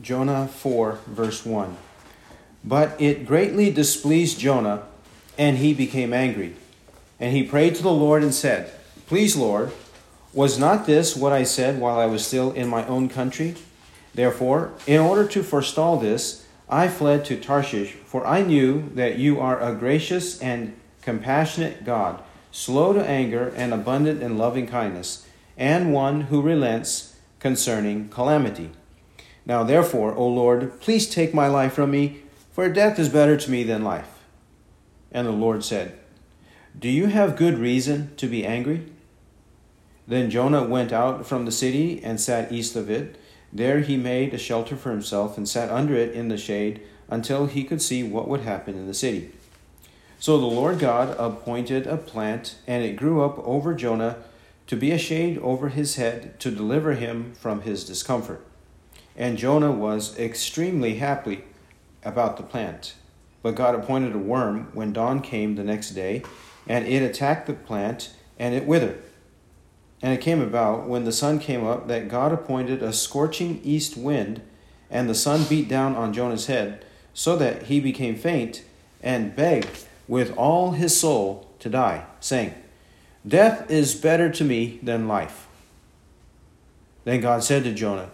Jonah 4, verse 1. But it greatly displeased Jonah, and he became angry. And he prayed to the Lord and said, Please, Lord, was not this what I said while I was still in my own country? Therefore, in order to forestall this, I fled to Tarshish, for I knew that you are a gracious and compassionate God, slow to anger and abundant in loving kindness, and one who relents concerning calamity. Now, therefore, O Lord, please take my life from me, for death is better to me than life. And the Lord said, Do you have good reason to be angry? Then Jonah went out from the city and sat east of it. There he made a shelter for himself and sat under it in the shade until he could see what would happen in the city. So the Lord God appointed a plant, and it grew up over Jonah to be a shade over his head to deliver him from his discomfort. And Jonah was extremely happy about the plant. But God appointed a worm when dawn came the next day, and it attacked the plant, and it withered. And it came about when the sun came up that God appointed a scorching east wind, and the sun beat down on Jonah's head, so that he became faint and begged with all his soul to die, saying, Death is better to me than life. Then God said to Jonah,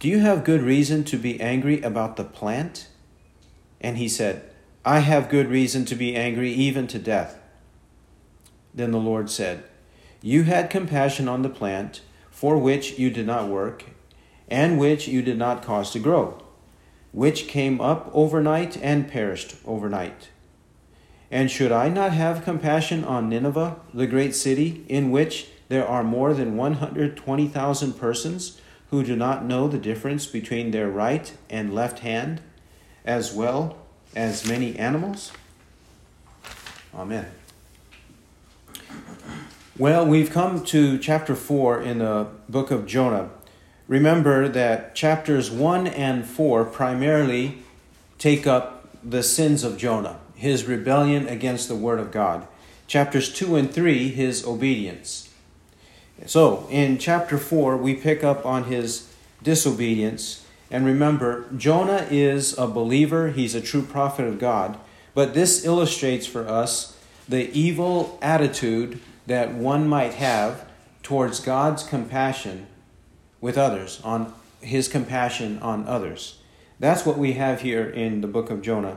Do you have good reason to be angry about the plant? And he said, I have good reason to be angry even to death. Then the Lord said, You had compassion on the plant, for which you did not work, and which you did not cause to grow, which came up overnight and perished overnight. And should I not have compassion on Nineveh, the great city, in which there are more than 120,000 persons who do not know the difference between their right and left hand, as well as many animals? Amen. Well, we've come to chapter 4 in the book of Jonah. Remember that chapters 1 and 4 primarily take up the sins of Jonah, his rebellion against the word of God. Chapters 2 and 3, his obedience. So, in chapter 4, we pick up on his disobedience. And remember, Jonah is a believer, he's a true prophet of God. But this illustrates for us the evil attitude that one might have towards God's compassion with others, on his compassion on others. That's what we have here in the book of Jonah,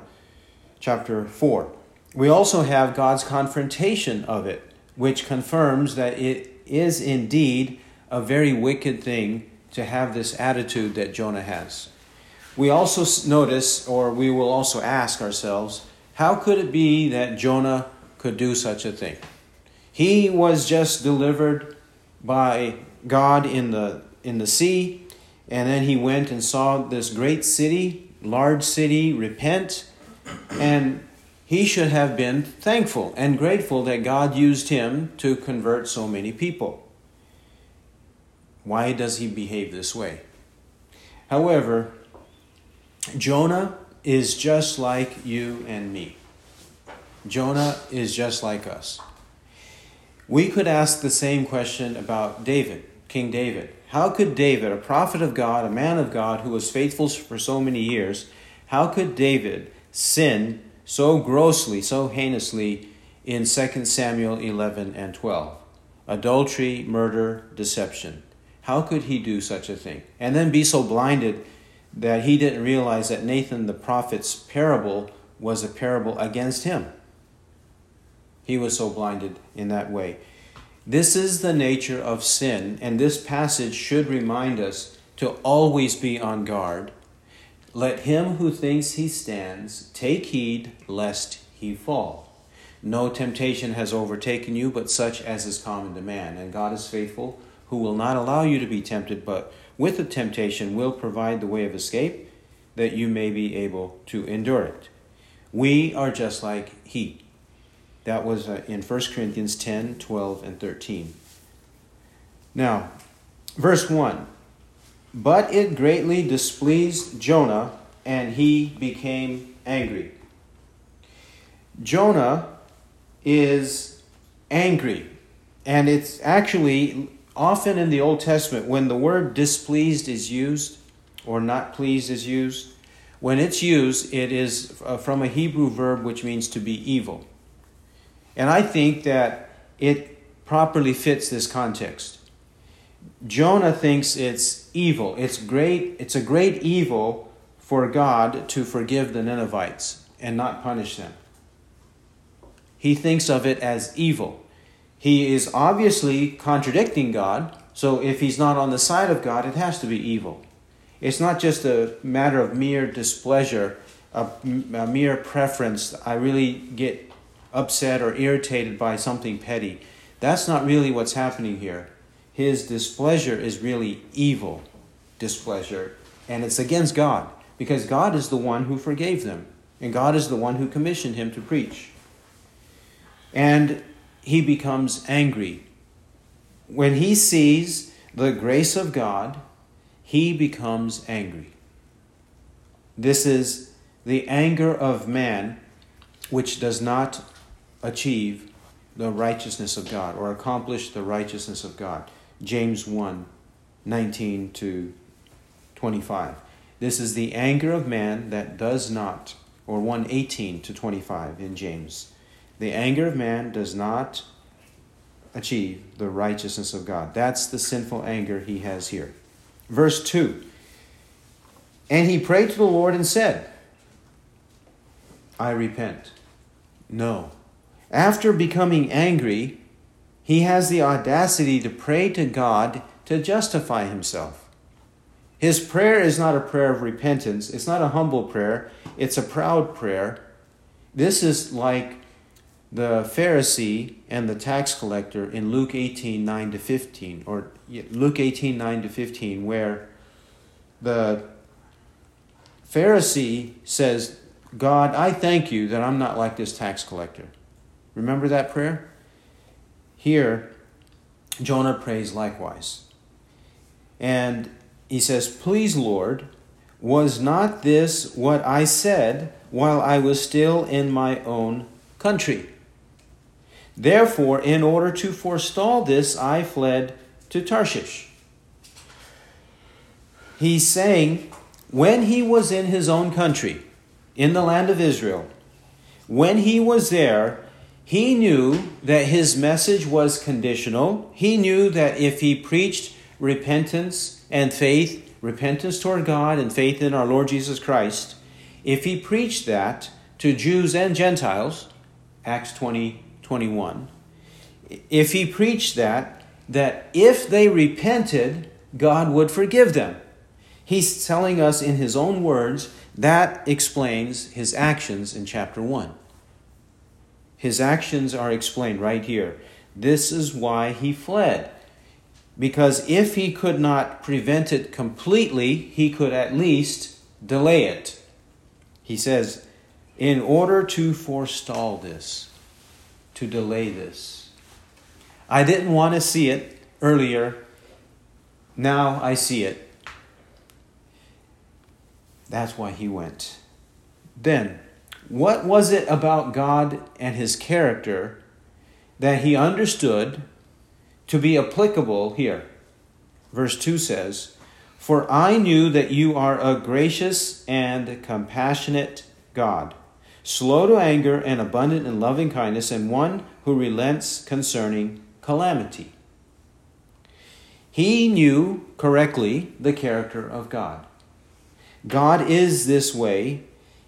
chapter 4. We also have God's confrontation of it, which confirms that it is indeed a very wicked thing to have this attitude that Jonah has. We also notice, or we will also ask ourselves, how could it be that Jonah could do such a thing? He was just delivered by God in the in the sea, and then he went and saw this great city, large city, repent, and he should have been thankful and grateful that God used him to convert so many people. Why does he behave this way? However, Jonah is just like you and me. Jonah is just like us. We could ask the same question about David, King David. How could David, a prophet of God, a man of God who was faithful for so many years, how could David sin so grossly, so heinously in 2 Samuel 11 and 12? Adultery, murder, deception. How could he do such a thing? And then be so blinded that he didn't realize that Nathan the prophet's parable was a parable against him. He was so blinded in that way. This is the nature of sin, and this passage should remind us to always be on guard. Let him who thinks he stands take heed lest he fall. No temptation has overtaken you but such as is common to man, and God is faithful who will not allow you to be tempted, but with the temptation will provide the way of escape that you may be able to endure it. We are just like he. That was uh, in 1 Corinthians 10, 12, and 13. Now, verse 1 But it greatly displeased Jonah, and he became angry. Jonah is angry, and it's actually often in the Old Testament, when the word displeased is used, or not pleased is used, when it's used, it is uh, from a Hebrew verb which means to be evil. And I think that it properly fits this context. Jonah thinks it's evil. It's great, it's a great evil for God to forgive the Ninevites and not punish them. He thinks of it as evil. He is obviously contradicting God, so if he's not on the side of God, it has to be evil. It's not just a matter of mere displeasure, a, a mere preference. I really get upset or irritated by something petty. That's not really what's happening here. His displeasure is really evil displeasure, and it's against God because God is the one who forgave them, and God is the one who commissioned him to preach. And he becomes angry. When he sees the grace of God, he becomes angry. This is the anger of man which does not achieve the righteousness of God or accomplish the righteousness of God. James 1 19 to 25. This is the anger of man that does not, or 118 to 25 in James. The anger of man does not achieve the righteousness of God. That's the sinful anger he has here. Verse 2 And he prayed to the Lord and said, I repent. No. After becoming angry, he has the audacity to pray to God to justify himself. His prayer is not a prayer of repentance, it's not a humble prayer, it's a proud prayer. This is like the Pharisee and the tax collector in Luke 18 9 to 15, or Luke 18 9 to 15, where the Pharisee says, God, I thank you that I'm not like this tax collector. Remember that prayer? Here, Jonah prays likewise. And he says, Please, Lord, was not this what I said while I was still in my own country? Therefore, in order to forestall this, I fled to Tarshish. He's saying, when he was in his own country, in the land of Israel, when he was there, he knew that his message was conditional. He knew that if he preached repentance and faith, repentance toward God and faith in our Lord Jesus Christ, if he preached that to Jews and Gentiles, Acts 20 21, if he preached that, that if they repented, God would forgive them. He's telling us in his own words that explains his actions in chapter 1. His actions are explained right here. This is why he fled. Because if he could not prevent it completely, he could at least delay it. He says, in order to forestall this, to delay this. I didn't want to see it earlier. Now I see it. That's why he went. Then, what was it about God and his character that he understood to be applicable here? Verse 2 says, For I knew that you are a gracious and compassionate God slow to anger and abundant in loving kindness, and one who relents concerning calamity. He knew correctly the character of God. God is this way.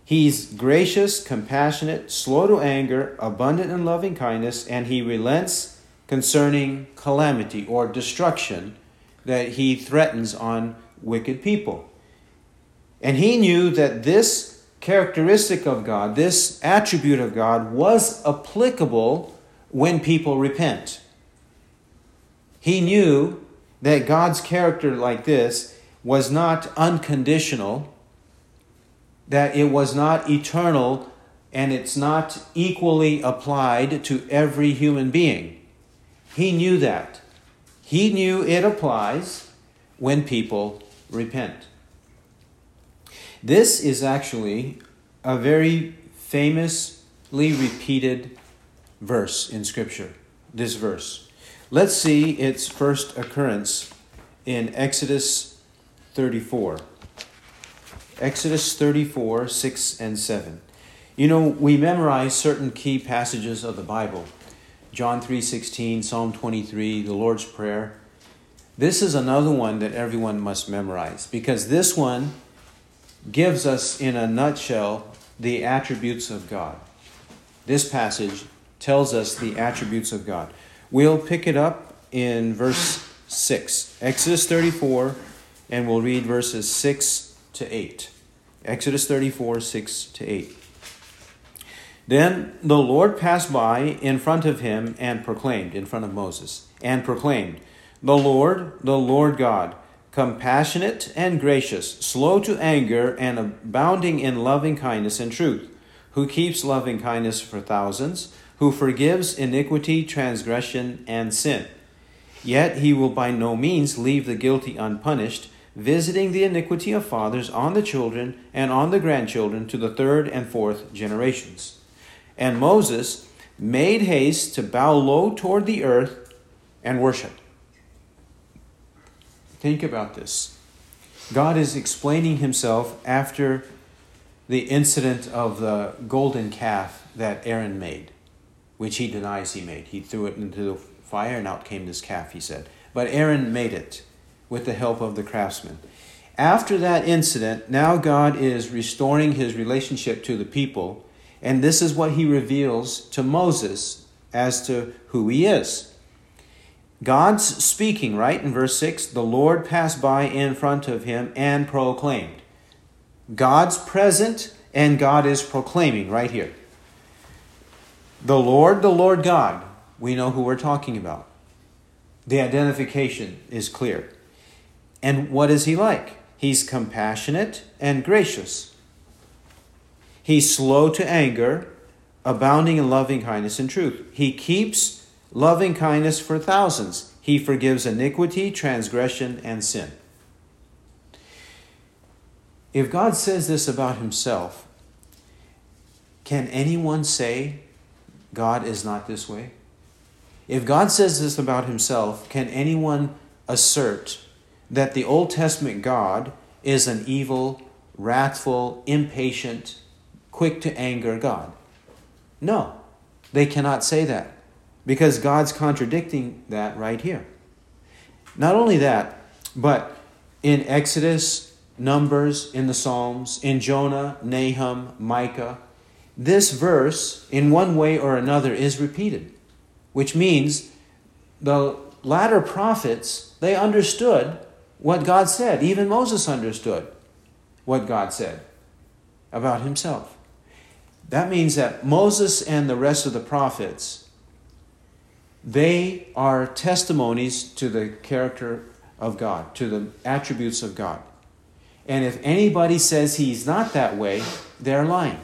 He's gracious, compassionate, slow to anger, abundant in loving kindness, and he relents concerning calamity or destruction that he threatens on wicked people. And he knew that this characteristic of God, this attribute of God, was applicable when people repent. He knew that God's character, like this, was not unconditional, that it was not eternal, and it's not equally applied to every human being. He knew that. He knew it applies when people repent. This is actually a very famously repeated verse in Scripture. This verse. Let's see its first occurrence in Exodus 34. Exodus 34, 6 and 7. You know, we memorize certain key passages of the Bible. John 3:16, Psalm 23, the Lord's Prayer. This is another one that everyone must memorize because this one gives us in a nutshell the attributes of God. This passage tells us the attributes of God. We'll pick it up in verse 6. Exodus 34 and we'll read verses 6 to 8. Exodus 34, 6 to 8. Then the Lord passed by in front of him and proclaimed, in front of Moses, and proclaimed, The Lord, the Lord God, compassionate and gracious, slow to anger, and abounding in loving kindness and truth, who keeps loving kindness for thousands, who forgives iniquity, transgression, and sin. Yet he will by no means leave the guilty unpunished visiting the iniquity of fathers on the children and on the grandchildren to the third and fourth generations. And Moses made haste to bow low toward the earth and worship. Think about this. God is explaining himself after the incident of the golden calf that Aaron made, which he denies he made. He threw it into the fire and out came this calf, he said. But Aaron made it with the help of the craftsmen. After that incident, now God is restoring his relationship to the people, and this is what he reveals to Moses as to who he is. God's speaking, right? In verse 6, the Lord passed by in front of him and proclaimed. God's present and God is proclaiming right here. The Lord, the Lord God, we know who we're talking about. The identification is clear. And what is he like? He's compassionate and gracious. He's slow to anger, abounding in loving kindness and truth. He keeps loving kindness for thousands. He forgives iniquity, transgression, and sin. If God says this about himself, can anyone say God is not this way? If God says this about himself, can anyone assert that the Old Testament God is an evil, wrathful, impatient, quick to anger God. No, they cannot say that because God's contradicting that right here. Not only that, but in Exodus, Numbers, in the Psalms, in Jonah, Nahum, Micah, this verse, in one way or another, is repeated, which means the latter prophets, they understood what God said. Even Moses understood what God said about himself. That means that Moses and the rest of the prophets, they are testimonies to the character of God, to the attributes of God. And if anybody says he's not that way, they're lying.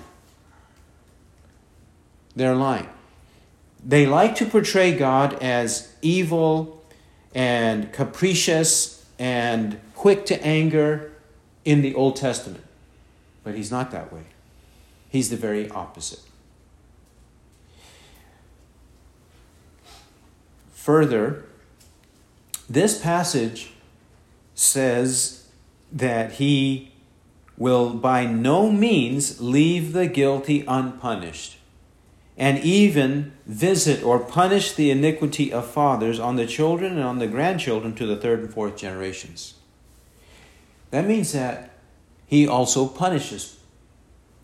They're lying. They like to portray God as evil and capricious and quick to anger in the Old Testament. But he's not that way. He's the very opposite. Further, this passage says that he will by no means leave the guilty unpunished and even visit or punish the iniquity of fathers on the children and on the grandchildren to the third and fourth generations. That means that he also punishes.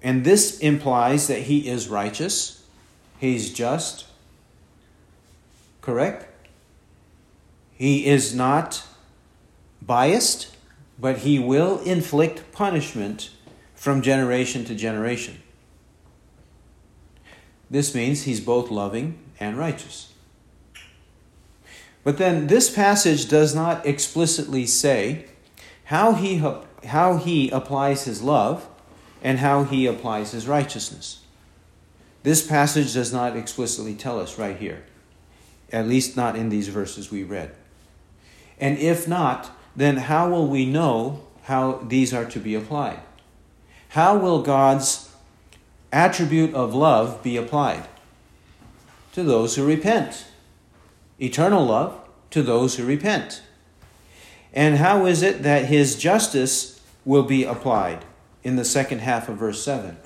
And this implies that he is righteous, he's just, correct? He is not biased, but he will inflict punishment from generation to generation. This means he's both loving and righteous. But then this passage does not explicitly say how he, how he applies his love and how he applies his righteousness. This passage does not explicitly tell us right here, at least not in these verses we read. And if not, then how will we know how these are to be applied? How will God's attribute of love be applied? To those who repent. Eternal love to those who repent. And how is it that his justice will be applied in the second half of verse 7?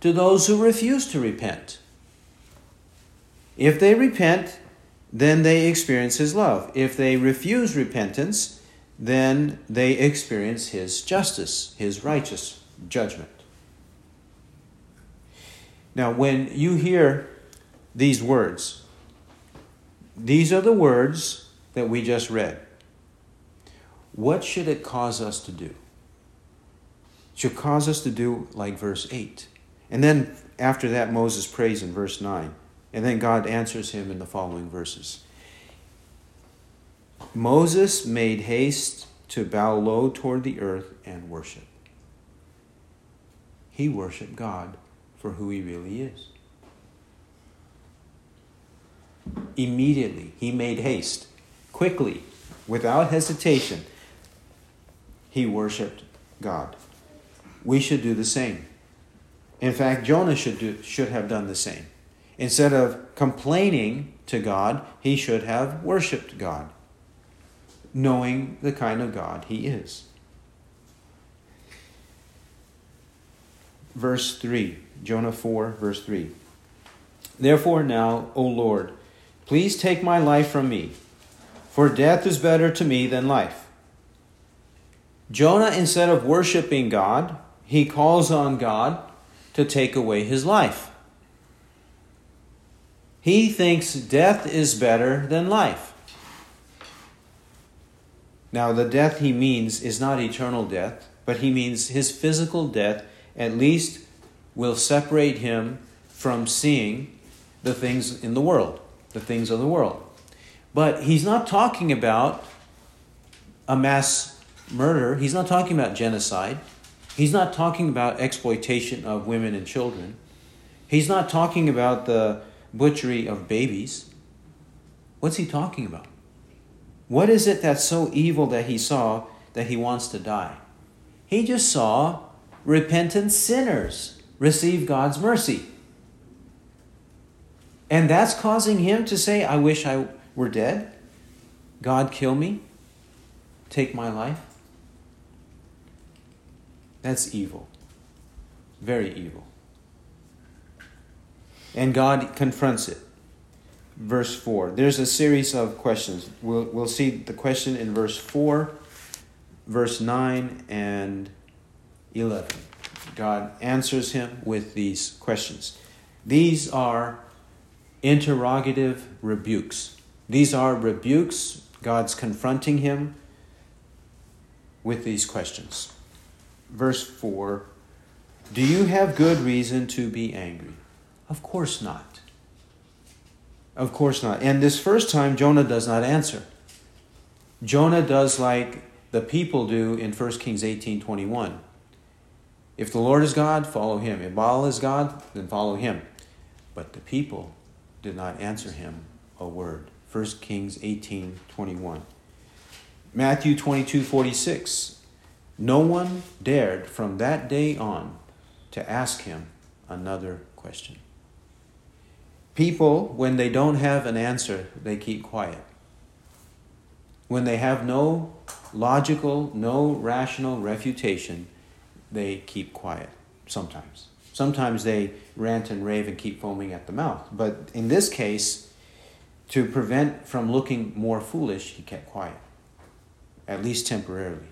to those who refuse to repent. If they repent, then they experience his love. If they refuse repentance, then they experience his justice, his righteous judgment. Now, when you hear these words, these are the words that we just read. What should it cause us to do? It should cause us to do like verse 8. And then after that, Moses prays in verse 9. And then God answers him in the following verses. Moses made haste to bow low toward the earth and worship. He worshiped God for who he really is. Immediately, he made haste, quickly, without hesitation, he worshiped God. We should do the same. In fact, Jonah should, do, should have done the same. Instead of complaining to God, he should have worshiped God, knowing the kind of God he is. Verse 3 Jonah 4, verse 3. Therefore, now, O Lord, please take my life from me, for death is better to me than life. Jonah, instead of worshiping God, he calls on God to take away his life. He thinks death is better than life. Now, the death he means is not eternal death, but he means his physical death, at least will separate him from seeing the things in the world, the things of the world. But he's not talking about a mass murder, he's not talking about genocide, he's not talking about exploitation of women and children, he's not talking about the butchery of babies. What's he talking about? What is it that's so evil that he saw that he wants to die? He just saw repentant sinners receive God's mercy. And that's causing him to say, I wish I were dead. God, kill me. Take my life. That's evil. Very evil. And God confronts it. Verse 4. There's a series of questions. We'll, we'll see the question in verse 4, verse 9, and 11. God answers him with these questions. These are interrogative rebukes. These are rebukes. God's confronting him with these questions. Verse 4 Do you have good reason to be angry? Of course not. Of course not. And this first time, Jonah does not answer. Jonah does like the people do in 1 Kings 18 21. If the Lord is God, follow him. If Baal is God, then follow him. But the people did not answer him a word. 1 Kings 18 21. Matthew 22 46. No one dared from that day on to ask him another question. People, when they don't have an answer, they keep quiet. When they have no logical, no rational refutation, they keep quiet sometimes. Sometimes they rant and rave and keep foaming at the mouth. But in this case, to prevent from looking more foolish, he kept quiet, at least temporarily.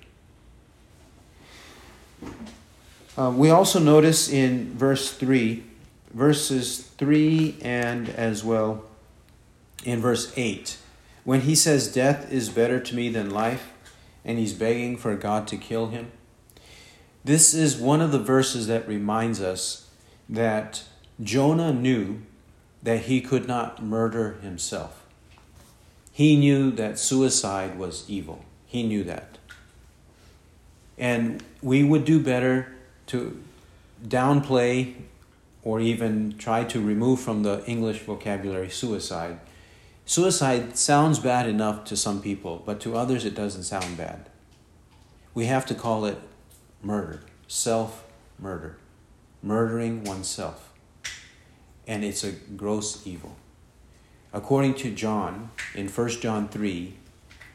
Uh, we also notice in verse 3, verses 3 and as well in verse 8, when he says, Death is better to me than life, and he's begging for God to kill him. This is one of the verses that reminds us that Jonah knew that he could not murder himself. He knew that suicide was evil. He knew that. And we would do better to downplay or even try to remove from the English vocabulary suicide. Suicide sounds bad enough to some people, but to others it doesn't sound bad. We have to call it murder, self murder, murdering oneself. And it's a gross evil. According to John, in 1 John 3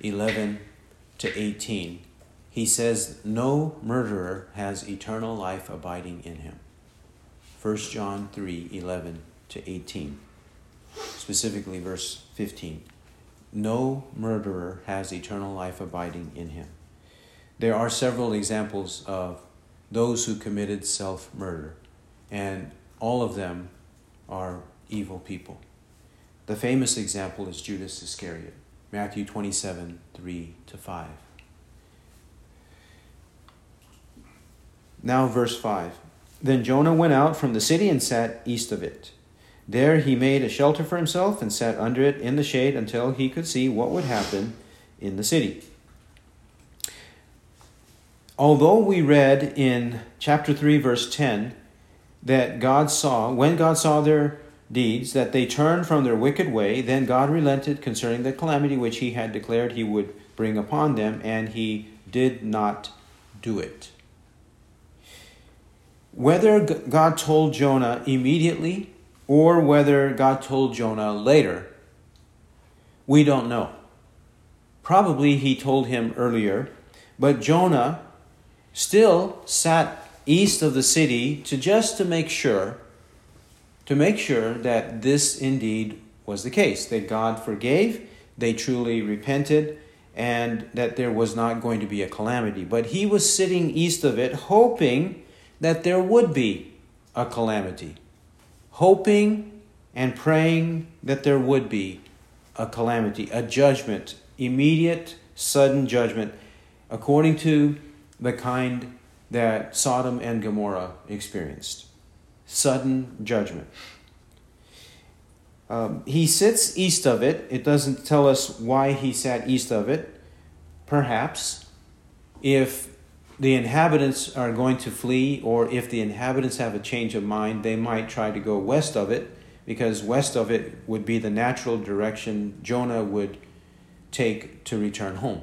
11 to 18, he says, No murderer has eternal life abiding in him. 1 John 3 11 to 18. Specifically, verse 15. No murderer has eternal life abiding in him. There are several examples of those who committed self murder, and all of them are evil people. The famous example is Judas Iscariot, Matthew 27 3 to 5. Now, verse 5. Then Jonah went out from the city and sat east of it. There he made a shelter for himself and sat under it in the shade until he could see what would happen in the city. Although we read in chapter 3, verse 10, that God saw, when God saw their deeds, that they turned from their wicked way, then God relented concerning the calamity which he had declared he would bring upon them, and he did not do it. Whether God told Jonah immediately or whether God told Jonah later, we don't know. Probably he told him earlier, but Jonah still sat east of the city to just to make sure to make sure that this indeed was the case that God forgave, they truly repented, and that there was not going to be a calamity. But he was sitting east of it, hoping that there would be a calamity, hoping and praying that there would be a calamity, a judgment, immediate, sudden judgment, according to the kind that Sodom and Gomorrah experienced. Sudden judgment. Um, he sits east of it. It doesn't tell us why he sat east of it. Perhaps if the inhabitants are going to flee, or if the inhabitants have a change of mind, they might try to go west of it, because west of it would be the natural direction Jonah would take to return home.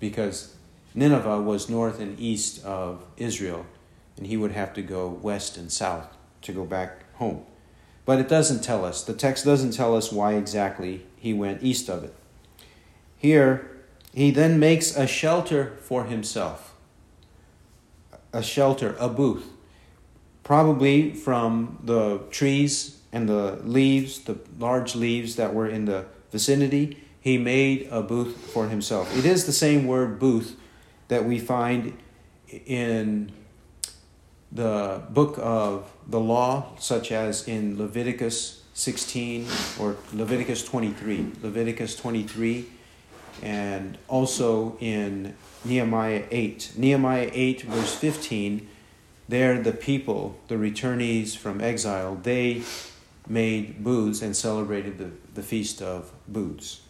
Because Nineveh was north and east of Israel, and he would have to go west and south to go back home. But it doesn't tell us. The text doesn't tell us why exactly he went east of it. Here, he then makes a shelter for himself a shelter, a booth, probably from the trees and the leaves, the large leaves that were in the vicinity. He made a booth for himself. It is the same word booth that we find in the book of the law, such as in Leviticus 16 or Leviticus 23. Leviticus 23, and also in Nehemiah 8. Nehemiah 8, verse 15, there the people, the returnees from exile, they made booths and celebrated the, the feast of booths.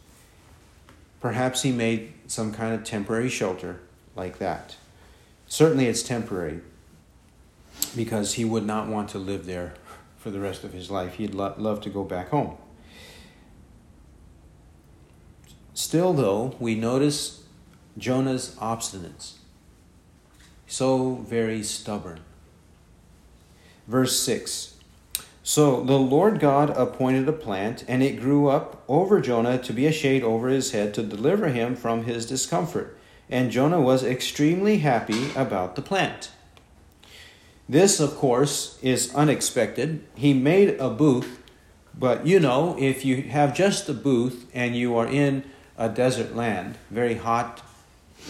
Perhaps he made some kind of temporary shelter like that. Certainly it's temporary because he would not want to live there for the rest of his life. He'd lo- love to go back home. Still, though, we notice Jonah's obstinance. So very stubborn. Verse 6 So the Lord God appointed a plant, and it grew up over Jonah to be a shade over his head to deliver him from his discomfort. And Jonah was extremely happy about the plant. This, of course, is unexpected. He made a booth, but you know, if you have just a booth and you are in a desert land, very hot,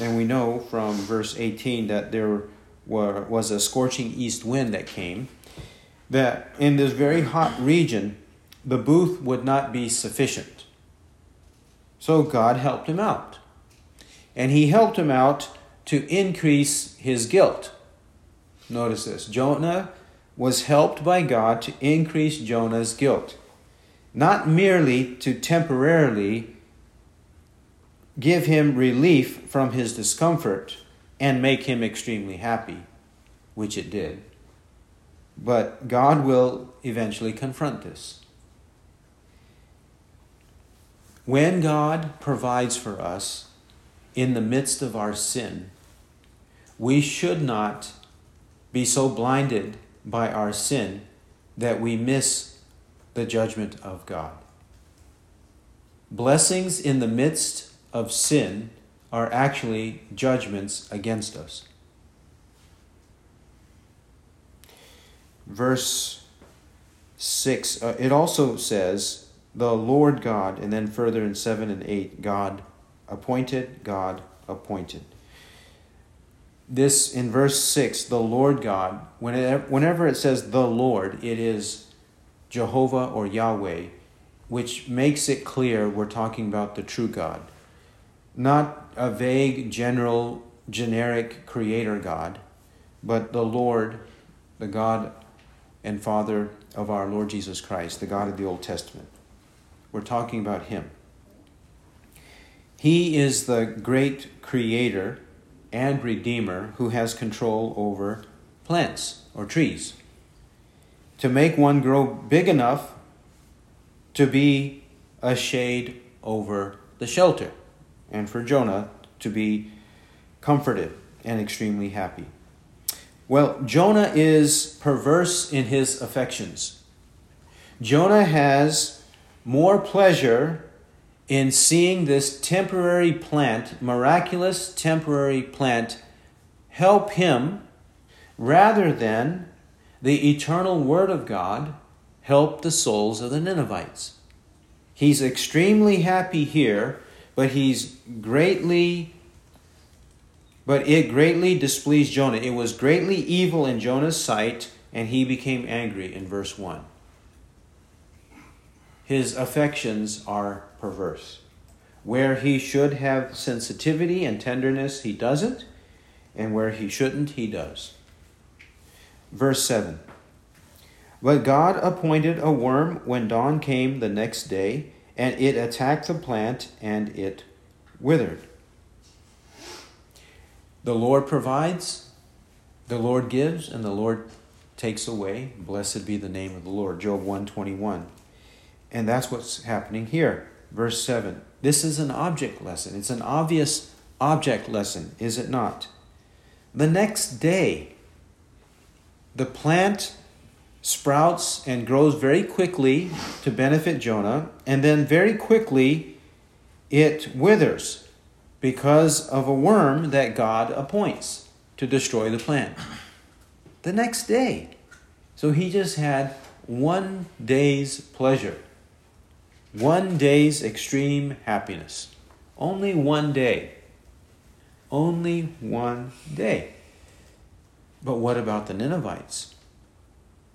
and we know from verse 18 that there were, was a scorching east wind that came, that in this very hot region, the booth would not be sufficient. So God helped him out. And he helped him out to increase his guilt. Notice this Jonah was helped by God to increase Jonah's guilt, not merely to temporarily give him relief from his discomfort and make him extremely happy, which it did. But God will eventually confront this. When God provides for us in the midst of our sin, we should not be so blinded by our sin that we miss the judgment of God. Blessings in the midst of sin are actually judgments against us. Verse 6, uh, it also says, the Lord God, and then further in 7 and 8, God appointed, God appointed. This in verse 6, the Lord God, whenever, it says the Lord, it is Jehovah or Yahweh, which makes it clear we're talking about the true God. Not a vague, general, generic creator God, but the Lord, the God and Father of our Lord Jesus Christ, the God of the Old Testament. We're talking about Him. He is the great creator and redeemer who has control over plants or trees. To make one grow big enough to be a shade over the shelter, and for Jonah to be comforted and extremely happy. Well, Jonah is perverse in his affections. Jonah has more pleasure in seeing this temporary plant, miraculous temporary plant, help him rather than the eternal Word of God help the souls of the Ninevites. He's extremely happy here, but he's greatly but it greatly displeased Jonah. It was greatly evil in Jonah's sight, and he became angry in verse 1. His affections are perverse. Where he should have sensitivity and tenderness, he doesn't, and where he shouldn't, he does. Verse 7 But God appointed a worm when dawn came the next day, and it attacked the plant, and it withered. The Lord provides, the Lord gives, and the Lord takes away. Blessed be the name of the Lord. Job 121. And that's what's happening here. Verse 7. This is an object lesson. It's an obvious object lesson, is it not? The next day, the plant sprouts and grows very quickly to benefit Jonah, and then very quickly it withers because of a worm that God appoints to destroy the plant. The next day. So he just had one day's pleasure. One day's extreme happiness. Only one day. Only one day. But what about the Ninevites?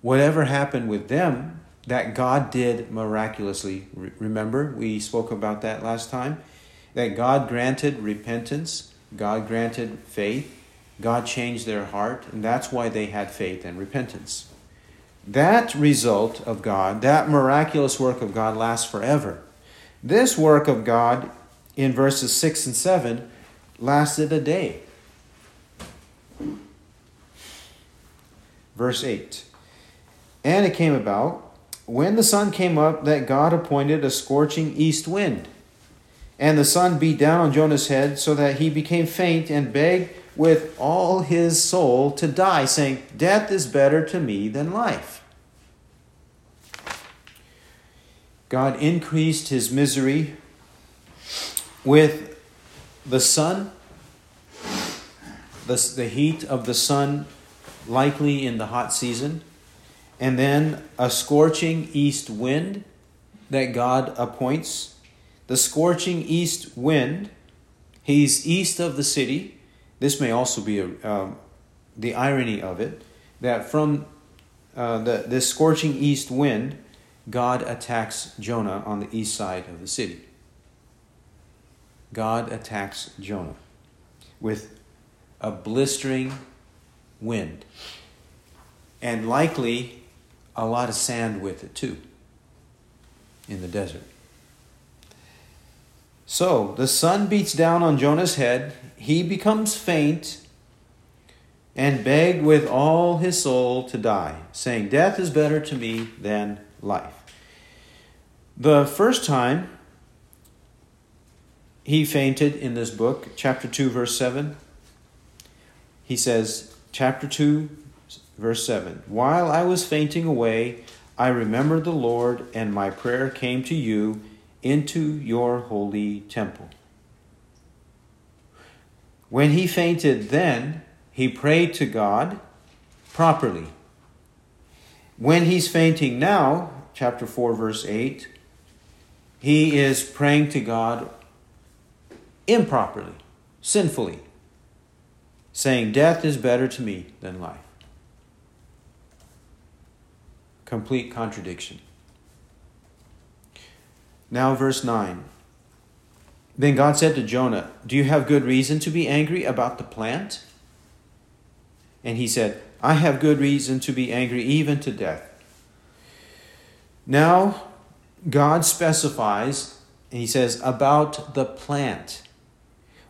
Whatever happened with them, that God did miraculously. Remember, we spoke about that last time? That God granted repentance, God granted faith, God changed their heart, and that's why they had faith and repentance. That result of God, that miraculous work of God, lasts forever. This work of God in verses 6 and 7 lasted a day. Verse 8 And it came about, when the sun came up, that God appointed a scorching east wind. And the sun beat down on Jonah's head, so that he became faint and begged with all his soul to die, saying, Death is better to me than life. God increased his misery with the sun, the, the heat of the sun, likely in the hot season, and then a scorching east wind that God appoints. The scorching east wind, he's east of the city. This may also be a, um, the irony of it that from uh, the, this scorching east wind, God attacks Jonah on the east side of the city. God attacks Jonah with a blistering wind and likely a lot of sand with it too in the desert. So the sun beats down on Jonah's head. He becomes faint and begged with all his soul to die, saying, Death is better to me than life. The first time he fainted in this book, chapter 2, verse 7, he says, chapter 2, verse 7 While I was fainting away, I remembered the Lord, and my prayer came to you into your holy temple. When he fainted then, he prayed to God properly. When he's fainting now, chapter 4, verse 8, he is praying to God improperly, sinfully, saying, Death is better to me than life. Complete contradiction. Now, verse 9. Then God said to Jonah, Do you have good reason to be angry about the plant? And he said, I have good reason to be angry even to death. Now, God specifies, and he says, about the plant.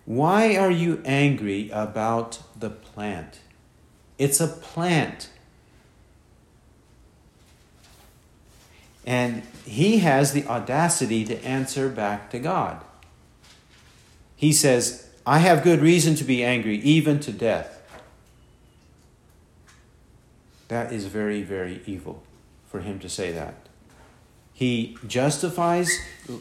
Why are you angry about the plant? It's a plant. And he has the audacity to answer back to God. He says, I have good reason to be angry, even to death. That is very, very evil for him to say that. He justifies,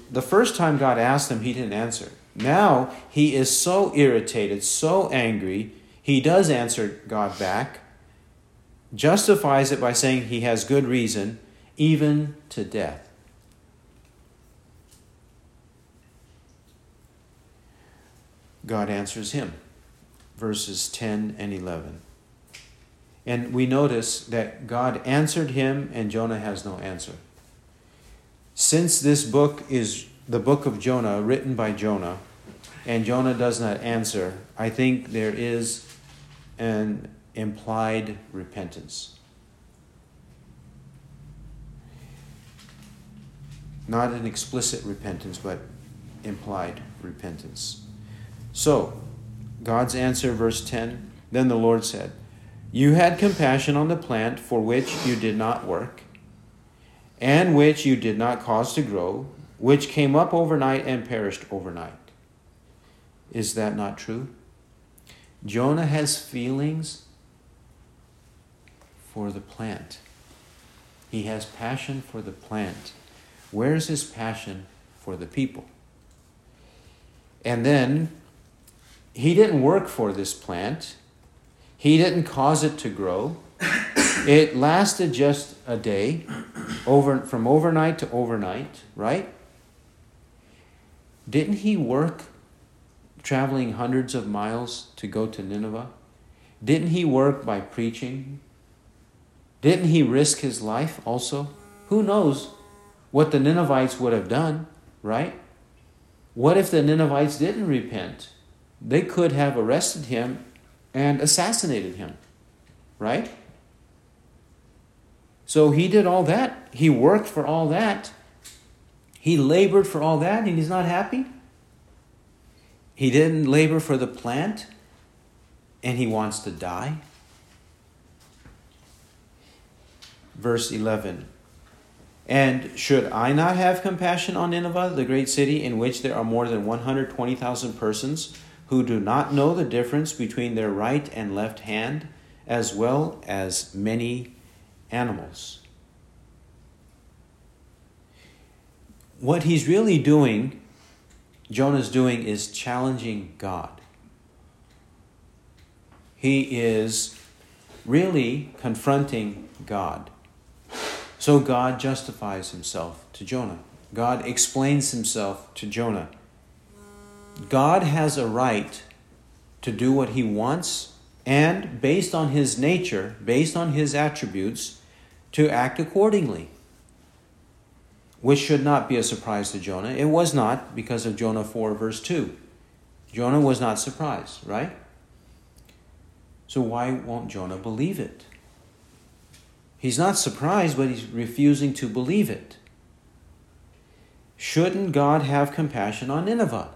the first time God asked him, he didn't answer. Now he is so irritated, so angry, he does answer God back, justifies it by saying he has good reason, even to death. God answers him. Verses 10 and 11. And we notice that God answered him and Jonah has no answer. Since this book is the book of Jonah, written by Jonah, and Jonah does not answer, I think there is an implied repentance. Not an explicit repentance, but implied repentance. So, God's answer, verse 10 Then the Lord said, You had compassion on the plant for which you did not work, and which you did not cause to grow, which came up overnight and perished overnight. Is that not true? Jonah has feelings for the plant. He has passion for the plant. Where's his passion for the people? And then he didn't work for this plant. He didn't cause it to grow. It lasted just a day, over from overnight to overnight, right? Didn't he work traveling hundreds of miles to go to Nineveh? Didn't he work by preaching? Didn't he risk his life also? Who knows what the Ninevites would have done, right? What if the Ninevites didn't repent? They could have arrested him and assassinated him, right? So he did all that. He worked for all that. He labored for all that, and he's not happy. He didn't labor for the plant, and he wants to die. Verse 11 and should I not have compassion on Nineveh, the great city in which there are more than 120,000 persons who do not know the difference between their right and left hand, as well as many animals? What he's really doing, Jonah's doing, is challenging God. He is really confronting God. So God justifies himself to Jonah. God explains himself to Jonah. God has a right to do what he wants and, based on his nature, based on his attributes, to act accordingly. Which should not be a surprise to Jonah. It was not because of Jonah 4, verse 2. Jonah was not surprised, right? So why won't Jonah believe it? He's not surprised, but he's refusing to believe it. Shouldn't God have compassion on Nineveh?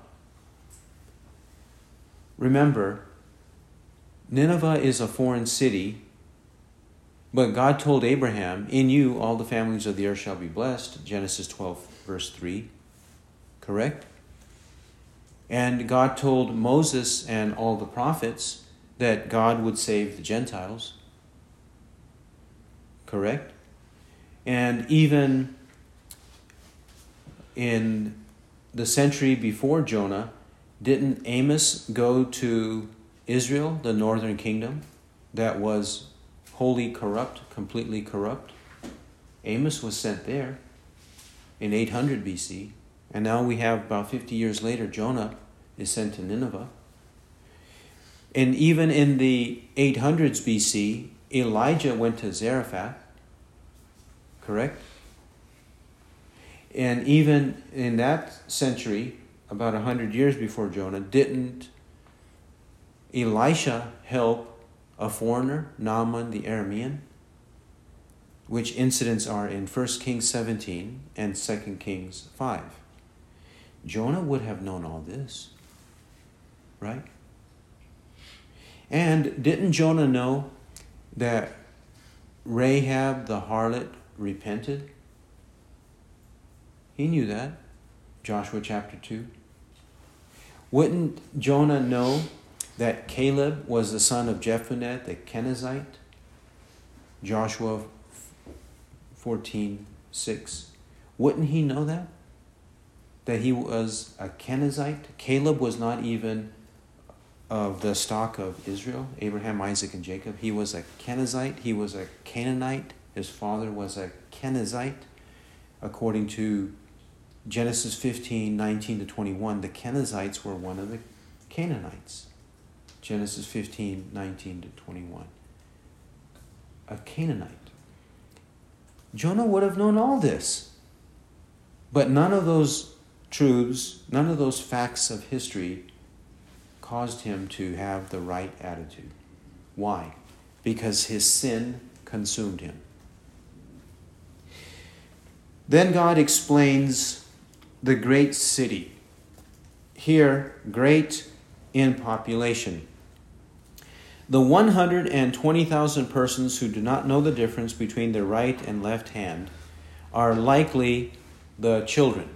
Remember, Nineveh is a foreign city, but God told Abraham, In you all the families of the earth shall be blessed. Genesis 12, verse 3. Correct? And God told Moses and all the prophets that God would save the Gentiles correct? And even in the century before Jonah, didn't Amos go to Israel, the northern kingdom, that was wholly corrupt, completely corrupt. Amos was sent there in 800 BC, and now we have about 50 years later, Jonah is sent to Nineveh. And even in the 800s BC, Elijah went to Zarephath, correct? And even in that century, about 100 years before Jonah, didn't Elisha help a foreigner, Naaman the Aramean? Which incidents are in 1 Kings 17 and 2 Kings 5. Jonah would have known all this, right? And didn't Jonah know that Rahab the harlot repented? He knew that. Joshua chapter 2. Wouldn't Jonah know that Caleb was the son of Jephunneh the Kenizzite? Joshua 14 6. Wouldn't he know that? That he was a Kenizzite? Caleb was not even of the stock of Israel, Abraham, Isaac, and Jacob. He was a Kenizzite. He was a Canaanite. His father was a Kenizzite. According to Genesis 15, 19 to 21, the Kenizzites were one of the Canaanites. Genesis 15, 19 to 21. A Canaanite. Jonah would have known all this. But none of those truths, none of those facts of history caused him to have the right attitude. Why? Because his sin consumed him. Then God explains the great city. Here, great in population. The 120,000 persons who do not know the difference between their right and left hand are likely the children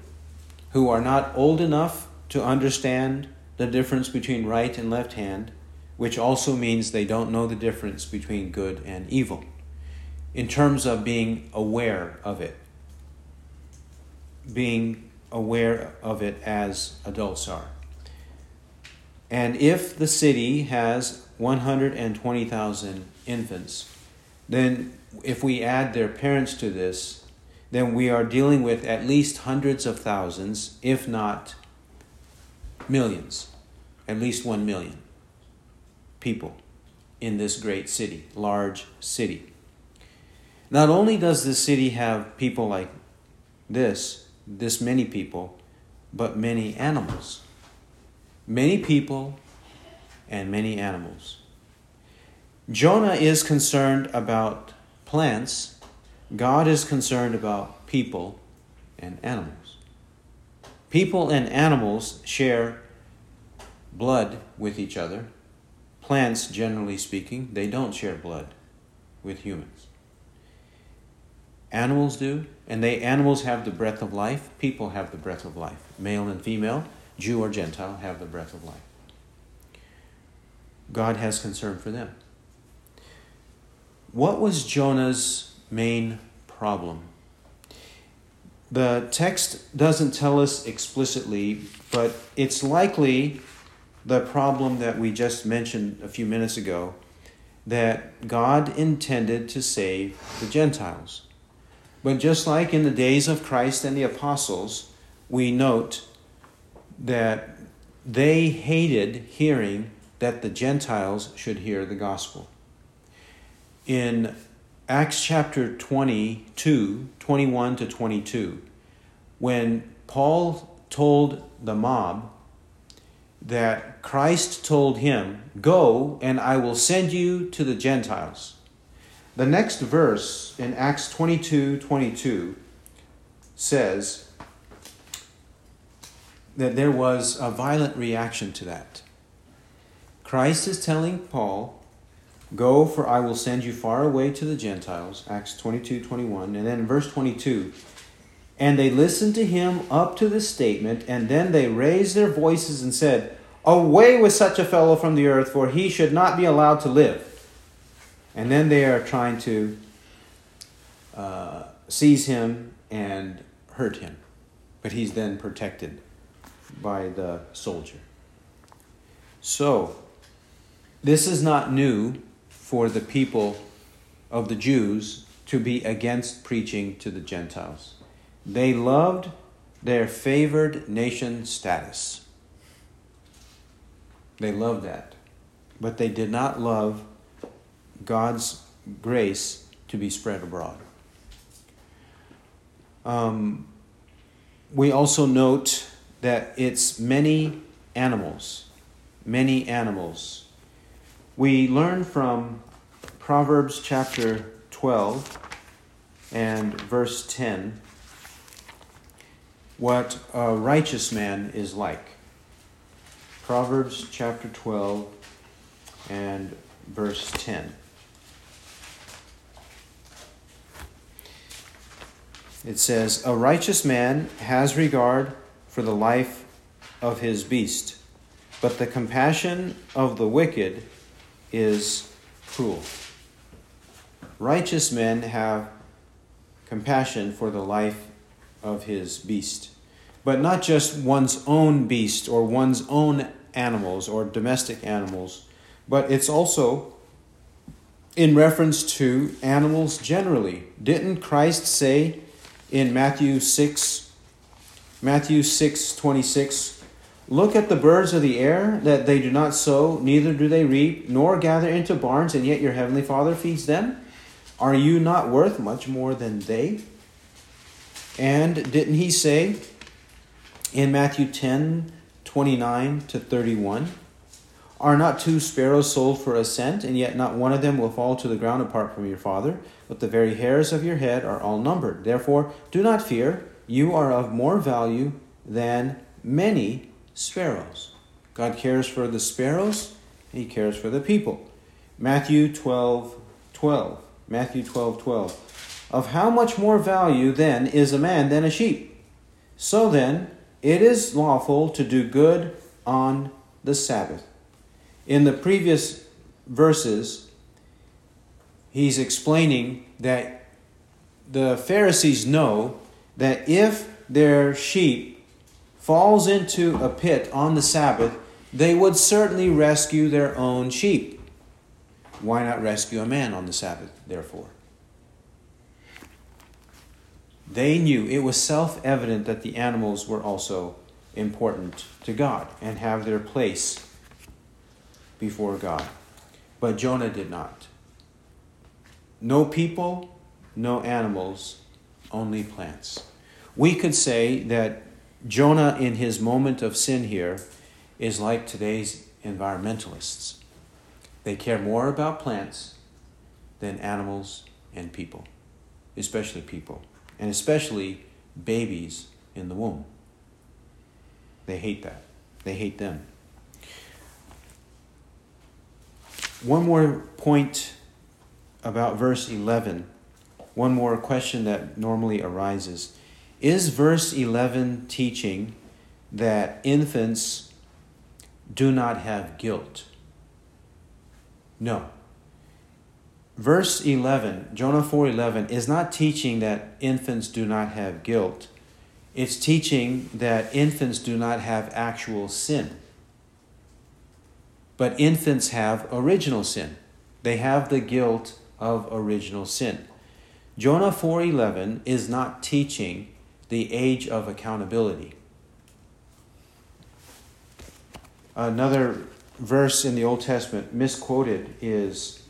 who are not old enough to understand the difference between right and left hand, which also means they don't know the difference between good and evil, in terms of being aware of it, being aware of it as adults are. And if the city has 120,000 infants. Then, if we add their parents to this, then we are dealing with at least hundreds of thousands, if not millions, at least one million people in this great city, large city. Not only does this city have people like this, this many people, but many animals. Many people and many animals. Jonah is concerned about plants, God is concerned about people and animals. People and animals share blood with each other. Plants, generally speaking, they don't share blood with humans. Animals do, and they animals have the breath of life. People have the breath of life. Male and female, Jew or Gentile, have the breath of life. God has concern for them. What was Jonah's main problem? The text doesn't tell us explicitly, but it's likely the problem that we just mentioned a few minutes ago that God intended to save the Gentiles. But just like in the days of Christ and the apostles, we note that they hated hearing that the Gentiles should hear the gospel. In Acts chapter 22, 21 to 22, when Paul told the mob that Christ told him, Go and I will send you to the Gentiles. The next verse in Acts 22 22 says that there was a violent reaction to that. Christ is telling Paul, Go, for I will send you far away to the Gentiles. Acts 22 21. And then in verse 22, and they listened to him up to this statement, and then they raised their voices and said, Away with such a fellow from the earth, for he should not be allowed to live. And then they are trying to uh, seize him and hurt him. But he's then protected by the soldier. So, This is not new for the people of the Jews to be against preaching to the Gentiles. They loved their favored nation status. They loved that. But they did not love God's grace to be spread abroad. Um, we also note that it's many animals. Many animals. We learn from Proverbs chapter 12 and verse 10 what a righteous man is like. Proverbs chapter 12 and verse 10. It says, A righteous man has regard for the life of his beast, but the compassion of the wicked is cruel. Righteous men have compassion for the life of his beast, but not just one's own beast or one's own animals or domestic animals, but it's also in reference to animals generally. Didn't Christ say in Matthew 6, Matthew 6 26, Look at the birds of the air, that they do not sow, neither do they reap, nor gather into barns, and yet your heavenly Father feeds them. Are you not worth much more than they? And didn't he say in Matthew 10 29 to 31, Are not two sparrows sold for a cent, and yet not one of them will fall to the ground apart from your Father? but the very hairs of your head are all numbered. Therefore, do not fear, you are of more value than many sparrows. God cares for the sparrows, He cares for the people. Matthew 12 12. Matthew 12 12. Of how much more value then is a man than a sheep? So then, it is lawful to do good on the Sabbath. In the previous verses, he's explaining that the Pharisees know that if their sheep falls into a pit on the Sabbath, they would certainly rescue their own sheep. Why not rescue a man on the Sabbath, therefore? They knew it was self evident that the animals were also important to God and have their place before God. But Jonah did not. No people, no animals, only plants. We could say that Jonah, in his moment of sin here, is like today's environmentalists. They care more about plants than animals and people, especially people, and especially babies in the womb. They hate that. They hate them. One more point about verse 11, one more question that normally arises. Is verse 11 teaching that infants do not have guilt? No. Verse 11, Jonah 4:11 is not teaching that infants do not have guilt. It's teaching that infants do not have actual sin. But infants have original sin. They have the guilt of original sin. Jonah 4:11 is not teaching the age of accountability. Another verse in the Old Testament misquoted is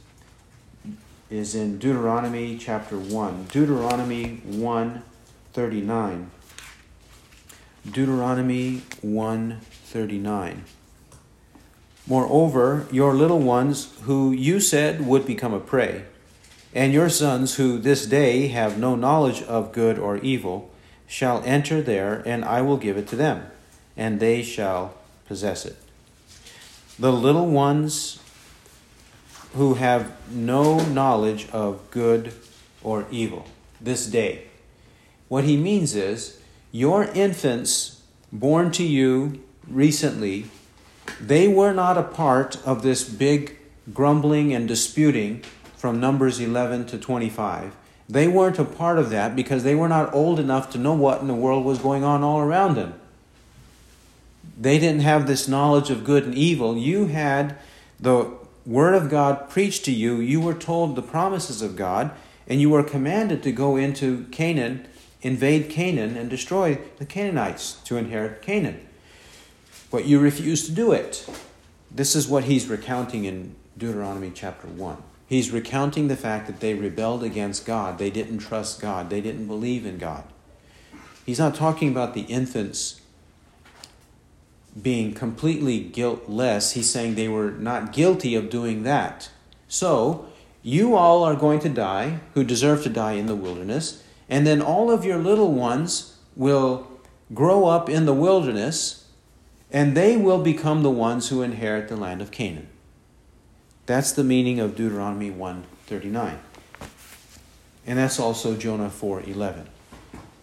is in Deuteronomy chapter 1. Deuteronomy 1:39. Deuteronomy 1:39. Moreover, your little ones who you said would become a prey and your sons, who this day have no knowledge of good or evil, shall enter there, and I will give it to them, and they shall possess it. The little ones who have no knowledge of good or evil, this day. What he means is, your infants born to you recently, they were not a part of this big grumbling and disputing from Numbers 11 to 25. They weren't a part of that because they were not old enough to know what in the world was going on all around them. They didn't have this knowledge of good and evil. You had the word of God preached to you, you were told the promises of God, and you were commanded to go into Canaan, invade Canaan, and destroy the Canaanites to inherit Canaan. But you refused to do it. This is what he's recounting in Deuteronomy chapter 1. He's recounting the fact that they rebelled against God. They didn't trust God. They didn't believe in God. He's not talking about the infants being completely guiltless. He's saying they were not guilty of doing that. So, you all are going to die who deserve to die in the wilderness, and then all of your little ones will grow up in the wilderness, and they will become the ones who inherit the land of Canaan. That's the meaning of Deuteronomy 139. And that's also Jonah 4:11.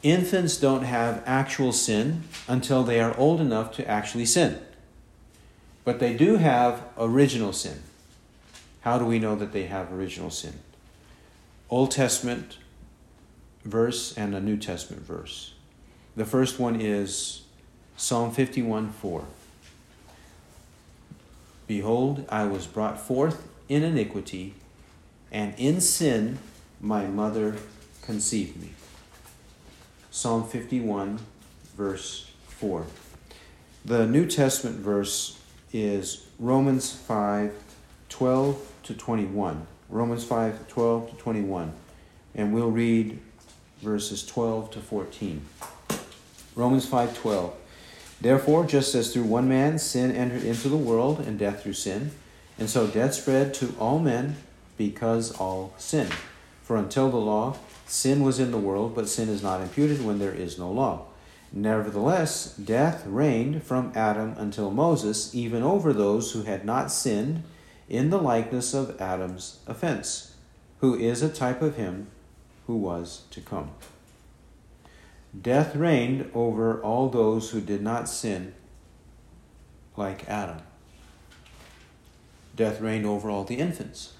Infants don't have actual sin until they are old enough to actually sin. But they do have original sin. How do we know that they have original sin? Old Testament verse and a New Testament verse. The first one is Psalm 51 4. Behold, I was brought forth in iniquity, and in sin my mother conceived me. Psalm 51, verse 4. The New Testament verse is Romans 5 12 to 21. Romans 5 12 to 21. And we'll read verses 12 to 14. Romans 5 12. Therefore, just as through one man sin entered into the world, and death through sin, and so death spread to all men because all sinned. For until the law, sin was in the world, but sin is not imputed when there is no law. Nevertheless, death reigned from Adam until Moses, even over those who had not sinned, in the likeness of Adam's offense, who is a type of him who was to come. Death reigned over all those who did not sin like Adam. Death reigned over all the infants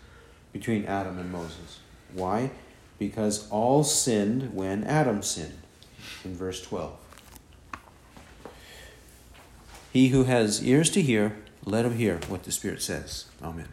between Adam and Moses. Why? Because all sinned when Adam sinned, in verse 12. He who has ears to hear, let him hear what the Spirit says. Amen.